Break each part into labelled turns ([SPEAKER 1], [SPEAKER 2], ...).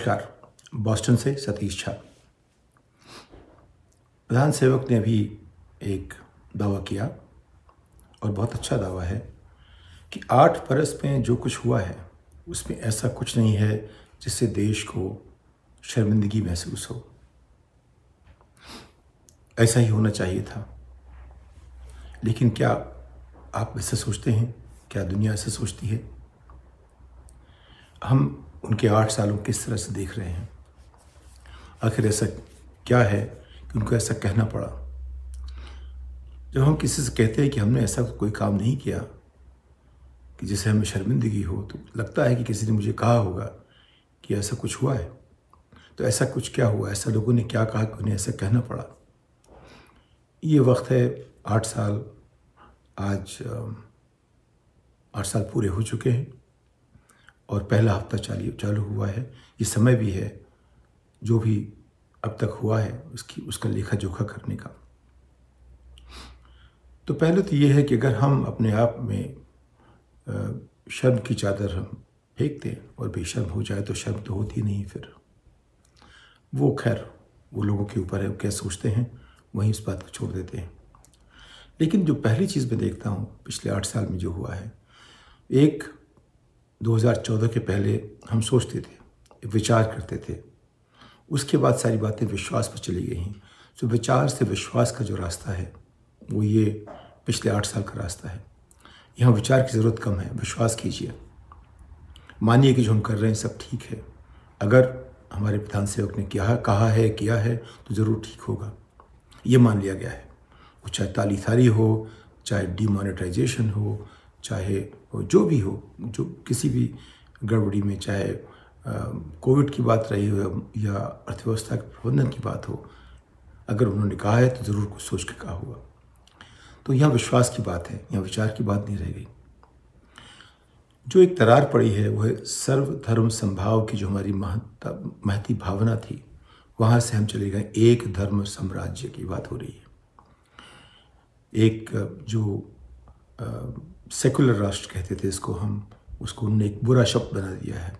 [SPEAKER 1] नमस्कार। बॉस्टन से सतीश झा। प्रधान सेवक ने अभी एक दावा किया, और बहुत अच्छा दावा है, कि आठ बरस में जो कुछ हुआ है, उसमें ऐसा कुछ नहीं है जिससे देश को शर्मिंदगी महसूस हो। ऐसा ही होना चाहिए था। लेकिन क्या आप ऐसा सोचते हैं? क्या दुनिया ऐसा सोचती है? हम उनके आठ सालों किस तरह से देख रहे हैं? आखिर ऐसा क्या है कि उनको ऐसा कहना पड़ा? जब हम किसी से कहते हैं कि हमने ऐसा कोई काम नहीं किया, कि जिससे हमें शर्मिंदगी हो तो लगता है कि किसी ने मुझे कहा होगा कि ऐसा कुछ हुआ है। तो ऐसा कुछ क्या हुआ? ऐसा लोगों ने क्या कहा कि उन्हें ऐसा कहना पड़ा? ये वक्त है, आठ साल, आज आठ साल पूरे हो चुके हैं। और पहला हफ़्ता चालू चालू हुआ है। ये समय भी है, जो भी अब तक हुआ है, उसकी, उसका लेखा जोखा करने का। तो पहले तो ये है कि अगर हम अपने आप में शर्म की चादर हम फेंकते हैं और बेशर्म हो जाए तो शर्म तो होती नहीं फिर। वो खैर, वो लोगों के ऊपर है, वो क्या सोचते हैं, वहीं इस बात को छोड़ देते हैं। लेकिन जो पहली चीज़ मैं देखता हूँ, पिछले आठ साल में जो हुआ है, एक 2014 के पहले हम सोचते थे, विचार करते थे। उसके बाद सारी बातें विश्वास पर चली गई हैं। तो विचार से विश्वास का जो रास्ता है, वो ये पिछले आठ साल का रास्ता है। यहाँ विचार की ज़रूरत कम है, विश्वास कीजिए। मानिए कि जो हम कर रहे हैं सब ठीक है। अगर हमारे प्रधान सेवक ने क्या, कहा है, किया है तो ज़रूर ठीक होगा। ये मान लिया गया है। वो चाहे ताली थारी हो, चाहे डीमोनेटाइजेशन हो चाहे वो जो भी हो, जो किसी भी गड़बड़ी में, चाहे कोविड की बात रही हो या अर्थव्यवस्था के प्रबंधन की बात हो, अगर उन्होंने कहा है तो ज़रूर कुछ सोच के कहा हुआ तो यहाँ विश्वास की बात है, यहाँ विचार की बात नहीं रह गई। जो एक दरार पड़ी है वह सर्वधर्म संभाव की जो हमारी महत्ता, महती भावना थी, वहाँ से हम चले गए। एक धर्म साम्राज्य की बात हो रही है। एक जो सेकुलर राष्ट्र कहते थे इसको हम, उसको उनने एक बुरा शब्द बना दिया है।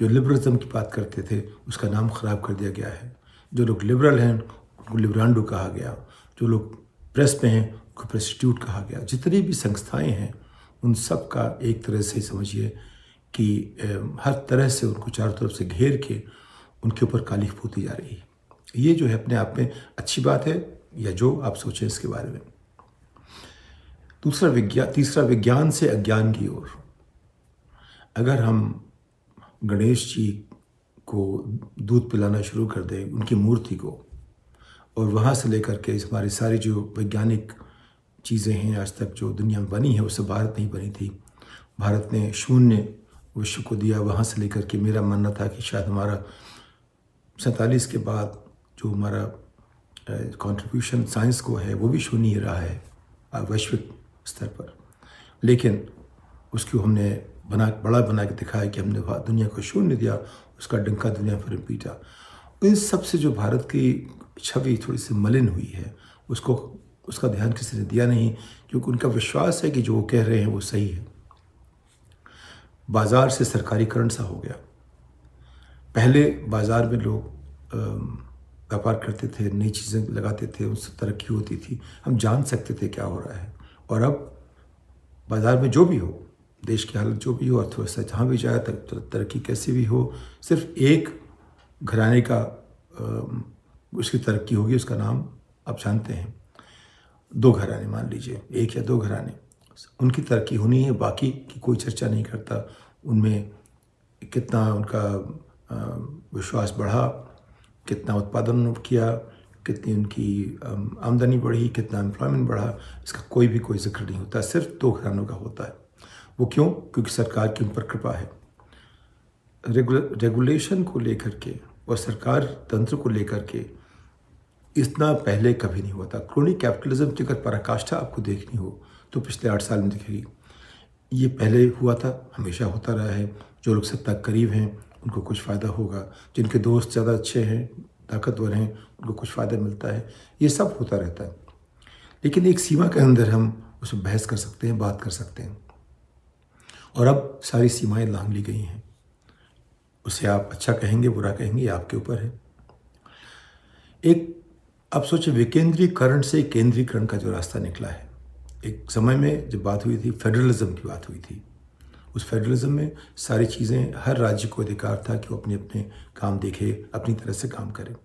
[SPEAKER 1] जो लिबरलिज्म की बात करते थे, उसका नाम ख़राब कर दिया गया है। जो लोग लिबरल हैं, उनको लिबरांडो कहा गया। जो लोग प्रेस में हैं, उनको प्रेस्टिट्यूट कहा गया। जितनी भी संस्थाएँ हैं, उन सब का एक तरह से समझिए कि हर तरह से उनको चारों तरफ़ से घेर के उनके ऊपर कालिख पोती जा रही है। ये जो है अपने आप में अच्छी बात है, या जो आप सोचें इसके बारे में। दूसरा विज्ञान तीसरा विज्ञान से अज्ञान की ओर। अगर हम गणेश जी को दूध पिलाना शुरू कर दें, उनकी मूर्ति को, और वहाँ से लेकर के हमारी सारी जो वैज्ञानिक चीज़ें हैं, आज तक जो दुनिया में बनी है उससे भारत नहीं बनी थी। भारत ने शून्य विश्व को दिया, वहाँ से लेकर के मेरा मानना था कि शायद हमारा सैंतालीस के बाद जो हमारा कंट्रीब्यूशन साइंस को है, वो भी शून्य ही रहा है। वैश्विक स्तर पर। लेकिन उसको हमने बना, बड़ा बना के दिखाया कि हमने दुनिया को शून्य दिया, उसका डंका दुनिया पर पीटा। इन सबसे जो भारत की छवि थोड़ी सी मलिन हुई है, उसको, उसका ध्यान किसी ने दिया नहीं, क्योंकि उनका विश्वास है कि जो वो कह रहे हैं वो सही है। बाज़ार से सरकारीकरण सा हो गया। पहले बाज़ार में लोग व्यापार करते थे, नई चीज़ें लगाते थे, उससे तरक्की होती थी। हम जान सकते थे क्या हो रहा है। और अब बाज़ार में जो भी हो, देश की हालत जो भी हो, अर्थव्यवस्था जहाँ भी जाए तरक्की कैसी भी हो, सिर्फ़ एक घराने का उसकी तरक्की होगी, उसका नाम आप जानते हैं। दो घराने मान लीजिए, एक या दो घराने। उनकी तरक्की होनी है, बाकी की कोई चर्चा नहीं करता। उनमें कितना उनका विश्वास बढ़ा, कितना उत्पादन किया कितनी उनकी आमदनी बढ़ी, कितना एम्प्लॉयमेंट बढ़ा, इसका कोई भी कोई ज़िक्र नहीं होता, सिर्फ़ दो घरानों का होता है। वो क्यों? क्योंकि सरकार की उन पर कृपा है। रेगुलेशन को लेकर के और सरकार तंत्र को लेकर के इतना पहले कभी नहीं हुआ था। क्रोनी कैपिटलिज्म की अगर पराकाष्ठा आपको देखनी हो तो पिछले आठ साल में दिखेगी। ये पहले हुआ था, हमेशा होता रहा है। जो लोग सत्ता करीब हैं, उनको कुछ फ़ायदा होगा। जिनके दोस्त ज़्यादा अच्छे हैं ताकतवर हैं, उनको कुछ फ़ायदा मिलता है। ये सब होता रहता है। लेकिन एक सीमा के अंदर हम उसमें बहस कर सकते हैं, बात कर सकते हैं। और अब सारी सीमाएँ लांग ली गई हैं। उसे आप अच्छा कहेंगे, बुरा कहेंगे आपके ऊपर है। एक आप सोचे विकेंद्रीकरण से केंद्रीकरण का जो रास्ता निकला है। एक समय में जब बात हुई थी, फेडरलिज्म की बात हुई थी उस फेडरलिज्म में सारी चीज़ें, हर राज्य को अधिकार था कि वो अपने अपने काम देखे, अपनी तरह से काम करे।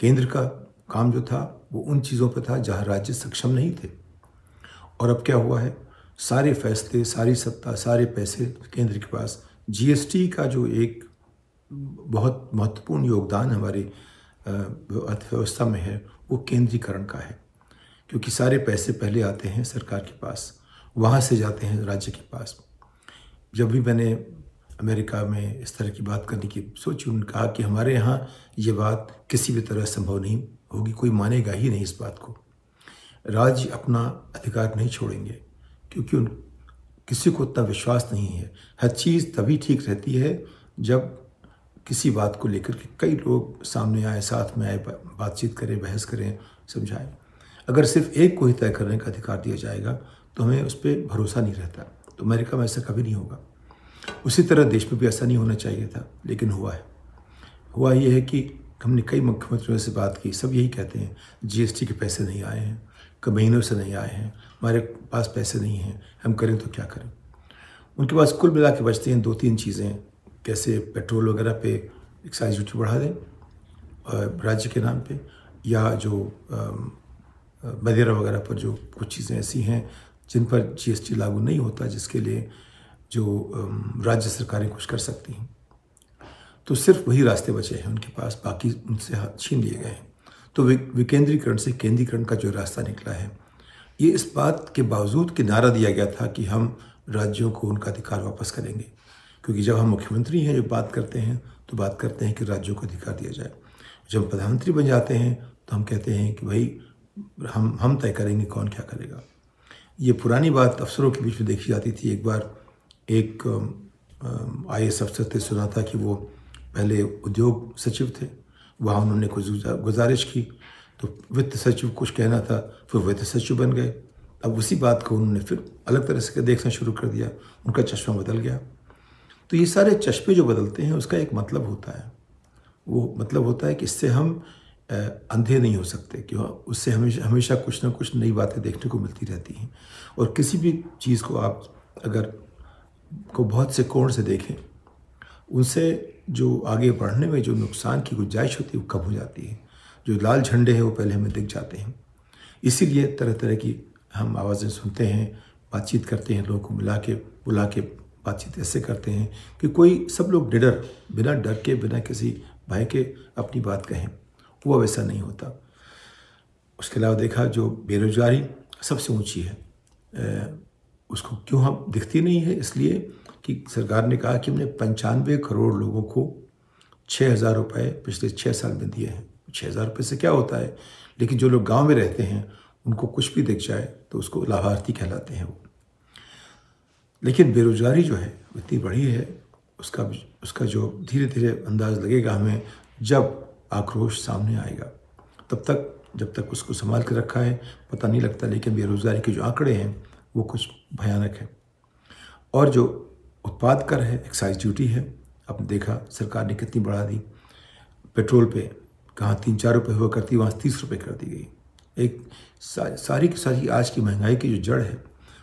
[SPEAKER 1] केंद्र का काम जो था, वो उन चीज़ों पर था जहाँ राज्य सक्षम नहीं थे। और अब क्या हुआ है? सारे फैसले, सारी सत्ता, सारे पैसे केंद्र के पास। जीएसटी का जो एक बहुत महत्वपूर्ण योगदान हमारी अर्थव्यवस्था में है, वो केंद्रीकरण का है। क्योंकि सारे पैसे पहले आते हैं सरकार के पास, वहाँ से जाते हैं राज्य के पास। जब भी मैंने अमेरिका में इस तरह की बात करने की सोची, उन्होंने कहा कि हमारे यहाँ ये बात किसी भी तरह संभव नहीं होगी, कोई मानेगा ही नहीं इस बात को। राज्य अपना अधिकार नहीं छोड़ेंगे, क्योंकि उन, किसी को उतना विश्वास नहीं है। हर चीज़ तभी ठीक रहती है जब किसी बात को लेकर के कई लोग सामने आए, साथ में आए, बातचीत करें, बहस करें, समझाएँ। अगर सिर्फ़ एक को ही तय करने का अधिकार दिया जाएगा तो हमें उस पर भरोसा नहीं रहता। तो अमेरिका में ऐसा कभी नहीं होगा। उसी तरह देश में भी ऐसा नहीं होना चाहिए था, लेकिन हुआ है। हुआ ये है कि हमने कई मुख्यमंत्रियों से बात की, सब यही कहते हैं जीएसटी के पैसे नहीं आए हैं कई महीनों से नहीं आए हैं, हमारे पास पैसे नहीं हैं, हम करें तो क्या करें? उनके पास कुल मिला के बचते हैं दो तीन चीज़ें कैसे पेट्रोल वगैरह पे एक्साइज ड्यूटी बढ़ा दें राज्य के नाम पे, या जो मदिरा वगैरह पर जो कुछ चीज़ें ऐसी हैं जिन पर जीएसटी लागू नहीं होता, जिसके लिए जो राज्य सरकारें कुछ कर सकती हैं। तो सिर्फ़ वही रास्ते बचे हैं उनके पास, बाकी उनसे छीन लिए गए हैं। तो विकेंद्रीकरण से केंद्रीकरण का जो रास्ता निकला है, ये इस बात के बावजूद कि नारा दिया गया था कि हम राज्यों को उनका अधिकार वापस करेंगे। क्योंकि जब हम मुख्यमंत्री हैं जो बात करते हैं तो बात करते हैं कि राज्यों को अधिकार दिया जाए। जब प्रधानमंत्री बन जाते हैं तो हम कहते हैं कि भाई, हम हम तय करेंगे कौन क्या करेगा। ये पुरानी बात अफसरों के बीच में देखी जाती थी। एक बार एक आई एस अफसर थे, सुना था कि वो पहले उद्योग सचिव थे, वहाँ उन्होंने कुछ गुजारिश की तो वित्त सचिव कुछ कहना था, फिर वित्त सचिव बन गए। अब उसी बात को उन्होंने फिर अलग तरह से देखना शुरू कर दिया, उनका चश्मा बदल गया। तो ये सारे चश्मे जो बदलते हैं, उसका एक मतलब होता है। वो मतलब होता है कि इससे हम अंधे नहीं हो सकते, क्यों? उससे हमेशा हमेशा कुछ ना कुछ नई बातें देखने को मिलती रहती हैं। और किसी भी चीज़ को आप अगर, को बहुत से कोण से देखें, उनसे जो आगे बढ़ने में जो नुकसान की गुंजाइश होती है, वो कम हो जाती है। जो लाल झंडे हैं, वो पहले हमें दिख जाते हैं। इसीलिए तरह तरह की हम आवाज़ें सुनते हैं, बातचीत करते हैं, लोगों को मिला के, बुला के बातचीत ऐसे करते हैं कि कोई सब लोग निडर, बिना डर के, बिना किसी भय के अपनी बात कहें। वो वैसा नहीं होता। उसके अलावा देखा जो बेरोजगारी सबसे ऊँची है उसको क्यों हम दिखती नहीं है? इसलिए कि सरकार ने कहा कि हमने पंचानवे करोड़ लोगों को छः हज़ार रुपये पिछले छः साल में दिए हैं। छः हज़ार रुपये से क्या होता है? लेकिन जो लोग गाँव में रहते हैं, उनको कुछ भी दिख जाए तो उसको लाभार्थी कहलाते हैं वो। लेकिन बेरोजगारी जो है इतनी बड़ी है, उसका उसका जो धीरे धीरे अंदाज लगेगा हमें जब आक्रोश सामने आएगा। तब तक, जब तक उसको संभाल कर रखा है, पता नहीं लगता, लेकिन बेरोज़गारी के जो आंकड़े हैं, वो कुछ भयानक है। और जो उत्पाद कर है एक्साइज ड्यूटी है, आपने देखा, सरकार ने कितनी बढ़ा दी। पेट्रोल पे कहाँ तीन चार रुपये हुआ करती, वहाँ तीस रुपये कर दी गई। एक सारी की सारी आज की महँगाई की जो जड़ है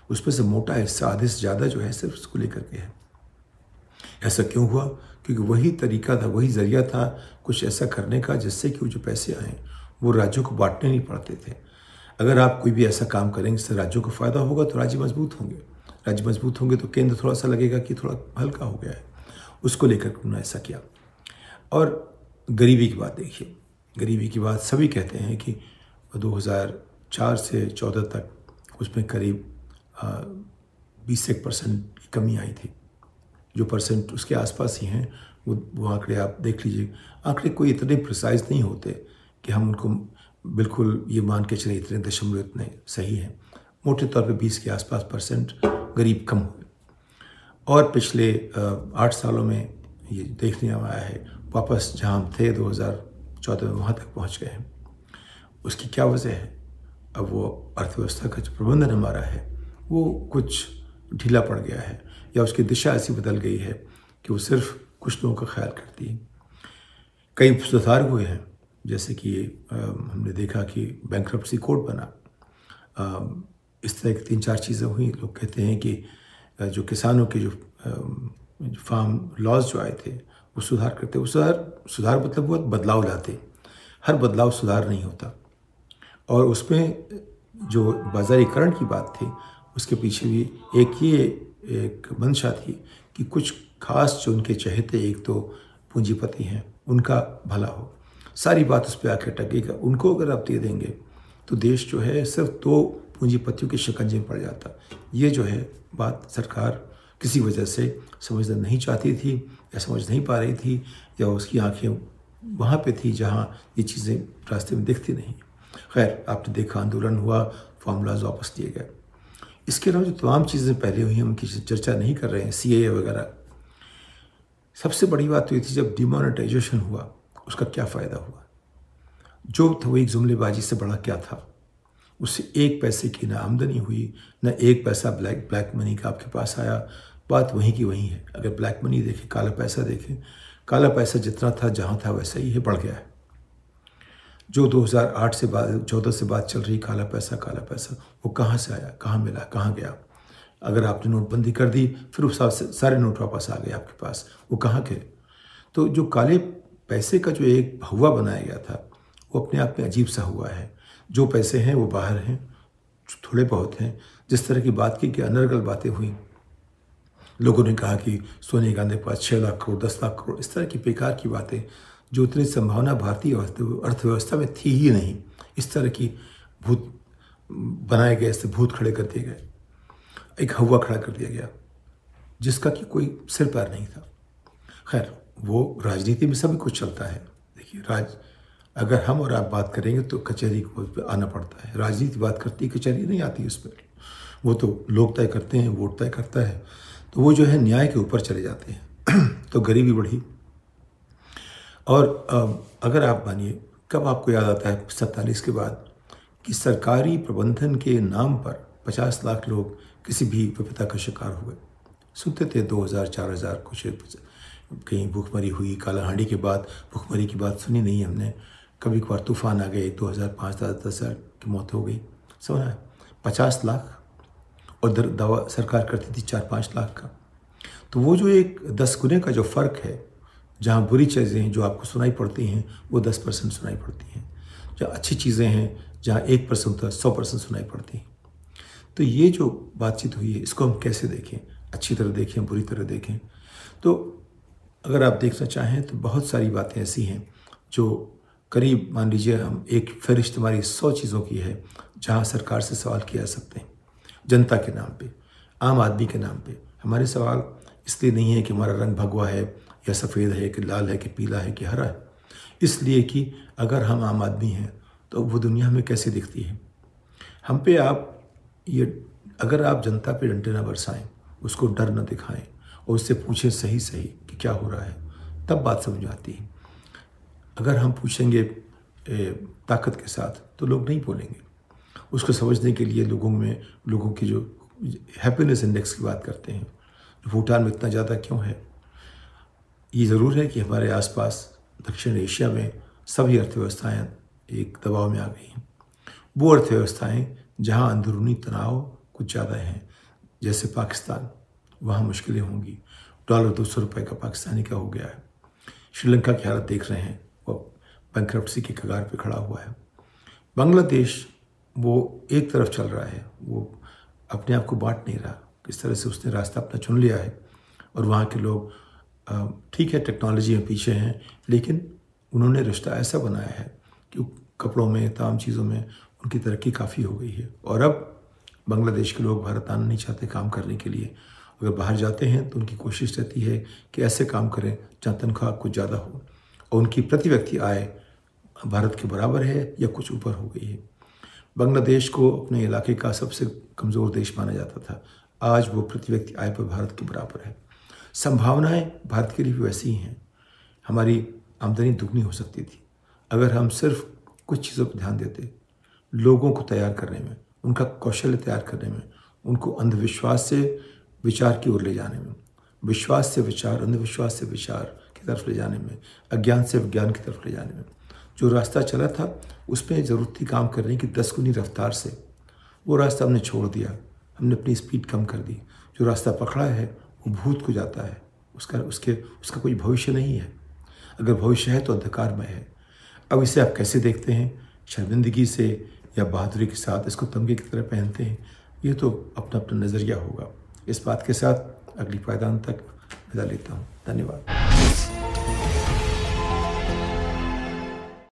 [SPEAKER 1] उस पर से मोटा हिस्सा, आधे से ज़्यादा जो है, सिर्फ़ उसको लेकर के है। ऐसा क्यों हुआ? क्योंकि वही तरीका था, वही ज़रिया था कुछ ऐसा करने का जिससे कि वो जो पैसे आए, वो राज्यों को बांटने नहीं पड़ते थे। अगर आप कोई भी ऐसा काम करेंगे जिससे राज्यों को फ़ायदा होगा तो राज्य मज़बूत होंगे। राज्य मज़बूत होंगे तो केंद्र थोड़ा सा लगेगा कि थोड़ा हल्का हो गया है। उसको लेकर उन्होंने ऐसा किया। और गरीबी की बात देखिए। गरीबी की बात सभी कहते हैं कि 2004 से 14 तक उसमें करीब बीस एक परसेंट की कमी आई थी। जो परसेंट उसके आसपास ही हैं, वो वो आंकड़े आप देख लीजिए। आंकड़े कोई इतने प्रिसाइज नहीं होते कि हम उनको बिल्कुल ये मान के चले, इतने दशमलव, इतने सही हैं। मोटे तौर पे बीस के आसपास परसेंट गरीब कम हुए। और पिछले आठ सालों में ये देखने में आया है, वापस जहाँ हम थे 2014 में, वहाँ तक पहुँच गए हैं। उसकी क्या वजह है? अब वो अर्थव्यवस्था का जो प्रबंधन हमारा है, वो कुछ ढीला पड़ गया है। या उसकी दिशा ऐसी बदल गई है कि वो सिर्फ़ कुछ लोगों का ख्याल करती है। कई सुधार हुए हैं, जैसे कि हमने देखा कि बैंक कोड बना। इस तरह की तीन चार चीज़ें हुई। लोग कहते हैं कि जो किसानों के जो फार्म लॉज जो आए थे, वो सुधार करते। वो सुधार सुधार मतलब वो बदलाव लाते। हर बदलाव सुधार नहीं होता। और उसमें जो बाजारीकरण की बात थी, उसके पीछे भी एक ये एक मंशा थी कि कुछ खास जो उनके चहेते एक तो पूंजीपति हैं, उनका भला हो। सारी बात उस पर आके टकेगा उनको अगर आप दे देंगे तो देश जो है सिर्फ़ दो तो पूंजीपतियों के शिकंजे में पड़ जाता। ये जो है बात सरकार किसी वजह से समझना नहीं चाहती थी या समझ नहीं पा रही थी या उसकी आँखें वहाँ पे थी जहाँ ये चीज़ें रास्ते में दिखती नहीं। खैर, आपने देखा आंदोलन हुआ, फॉर्मूलाज वापस दिए गए। इसके अलावा जो तमाम चीज़ें पहले हुई हम किसी चर्चा नहीं कर रहे हैं सीए वगैरह। सबसे बड़ी बात तो ये थी जब डिमोनेटाइजेशन हुआ, उसका क्या फ़ायदा हुआ? जो था वो एक जुमलेबाजी से बड़ा क्या था? उससे एक पैसे की ना आमदनी हुई, ना एक पैसा ब्लैक ब्लैक मनी का आपके पास आया। बात वहीं की वहीं है। अगर ब्लैक मनी देखें, काला पैसा देखें, काला पैसा जितना था, जहाँ था, वैसा ही है, बढ़ गया है। जो 2008 से बाद चौदह से बात चल रही, काला पैसा काला पैसा, वो कहाँ से आया, कहाँ मिला, कहाँ गया? अगर आपने नोटबंदी कर दी, फिर उस सारे नोट वापस आ गए आपके पास, वो कहाँ गए? तो जो काले पैसे का जो एक हुआ बनाया गया था, वो अपने आप में अजीब सा हुआ है। जो पैसे हैं, वो बाहर हैं, थोड़े बहुत हैं। जिस तरह की बात की कि अनर्गल बातें हुई। लोगों ने कहा कि सोनिया गांधी के पास छः लाख करोड़, दस लाख करोड़, इस तरह की बेकार की बातें जो उतनी संभावना भारतीय अर्थव्यवस्था में थी ही नहीं। इस तरह की भूत बनाए गए, ऐसे भूत खड़े कर दिए गए। एक हवा खड़ा कर दिया गया, जिसका कि कोई सिर पैर नहीं था। खैर, वो राजनीति में सभी कुछ चलता है। देखिए, राज अगर हम और आप बात करेंगे तो कचहरी को आना पड़ता है। राजनीति बात करती है, कचहरी नहीं आती उस पर वो तो लोग तय करते हैं, वोट तय करता है। तो वो जो है न्याय के ऊपर चले जाते हैं। तो गरीबी बढ़ी और अगर आप मानिए, कब आपको याद आता है सत्तालीस के बाद कि सरकारी प्रबंधन के नाम पर पचास लाख लोग किसी भी विपदा का शिकार हुए सुनते थे दो हज़ार, चार हज़ार कुछ कहीं भूखमरी हुई, कालाहांडी के बाद, भूखमरी की बात सुनी नहीं हमने। कभी कभार तूफ़ान आ गए, दो हज़ार पाँच हज़ार की मौत हो गई। समझ है? पचास लाख और दवा सरकार करती थी चार पाँच लाख का। तो वो जो एक दस गुने का जो फ़र्क है जहाँ बुरी चीज़ें हैं जो आपको सुनाई पड़ती हैं, वो दस परसेंट सुनाई पड़ती हैं। जहाँ अच्छी चीज़ें हैं, जहाँ एक परसेंट होता है सौ परसेंट सुनाई पड़ती हैं। तो ये जो बातचीत हुई है, इसको हम कैसे देखें? अच्छी तरह देखें, बुरी तरह देखें? तो अगर आप देखना चाहें तो बहुत सारी बातें ऐसी हैं, जो करीब, मान लीजिए हम, एक फहरिस्त हमारी सौ चीज़ों की है, जहाँ सरकार से सवाल किया जा सकते हैं। जनता के नाम पे, आम आदमी के नाम पे। हमारे सवाल इसलिए नहीं है कि हमारा रंग भगवा है या सफ़ेद है कि लाल है कि पीला है कि हरा है। इसलिए कि अगर हम आम आदमी हैं तो वो दुनिया में कैसे दिखती है? हम पे आप ये, अगर आप जनता पे डंटे ना बरसाएँ, उसको डर ना दिखाएँ और उससे पूछें सही सही कि क्या हो रहा है, तब बात समझ आती है। अगर हम पूछेंगे ताकत के साथ तो लोग नहीं बोलेंगे। उसको समझने के लिए लोगों में, लोगों की जो हैप्पीनेस इंडेक्स की बात करते हैं, भूटान में इतना ज़्यादा क्यों है? ये ज़रूर है कि हमारे आसपास दक्षिण एशिया में सभी अर्थव्यवस्थाएँ एक दबाव में आ गई हैं। वो अर्थव्यवस्थाएँ जहाँ अंदरूनी तनाव कुछ ज़्यादा हैं, जैसे पाकिस्तान, वहाँ मुश्किलें होंगी। डॉलर दो सौ रुपये का पाकिस्तानी का हो गया है। श्रीलंका की हालत देख रहे हैं, वो बैंक के कगार पर खड़ा हुआ है। बांग्लादेश, वो एक तरफ़ चल रहा है, वो अपने आप को बांट नहीं रहा। किस तरह से उसने रास्ता अपना चुन लिया है और वहाँ के लोग ठीक है टेक्नोलॉजी में पीछे हैं, लेकिन उन्होंने रिश्ता ऐसा बनाया है कि कपड़ों में, तमाम चीज़ों में उनकी तरक्की काफ़ी हो गई है। और अब बांग्लादेश के लोग भारत आना नहीं चाहते काम करने के लिए। अगर बाहर जाते हैं तो उनकी कोशिश रहती है कि ऐसे काम करें जहाँ तनख्वाह कुछ ज़्यादा हो। और उनकी प्रति व्यक्ति आय भारत के बराबर है या कुछ ऊपर हो गई है। बांग्लादेश को अपने इलाके का सबसे कमज़ोर देश माना जाता था। आज वो प्रति व्यक्ति आय पर भारत के बराबर है। संभावनाएँ भारत के लिए भी वैसी ही हैं। हमारी आमदनी दुगनी हो सकती थी। अगर हम सिर्फ़ कुछ चीज़ों पर ध्यान देते, लोगों को तैयार करने में, उनका कौशल्य तैयार करने में, उनको अंधविश्वास से विचार की ओर ले जाने में, विश्वास से विचार, अंधविश्वास से विचार की तरफ़ ले जाने में, अज्ञान से विज्ञान की तरफ़ ले जाने में, जो रास्ता चला था, उसमें ज़रूरत थी काम करने की दस गुनी रफ्तार से। वो रास्ता हमने छोड़ दिया, हमने अपनी स्पीड कम कर दी। जो रास्ता पकड़ा है वो भूत को जाता है। उसका, उसके, उसका कोई भविष्य नहीं है। अगर भविष्य है तो अंधकारमय है। अब इसे आप कैसे देखते हैं? शर्मिंदगी से या बहादुरी के साथ इसको तमगे की तरह पहनते हैं? ये तो अपना अपना नज़रिया होगा। इस बात के साथ अगली पायदान तक विदा लेता हूँ। धन्यवाद।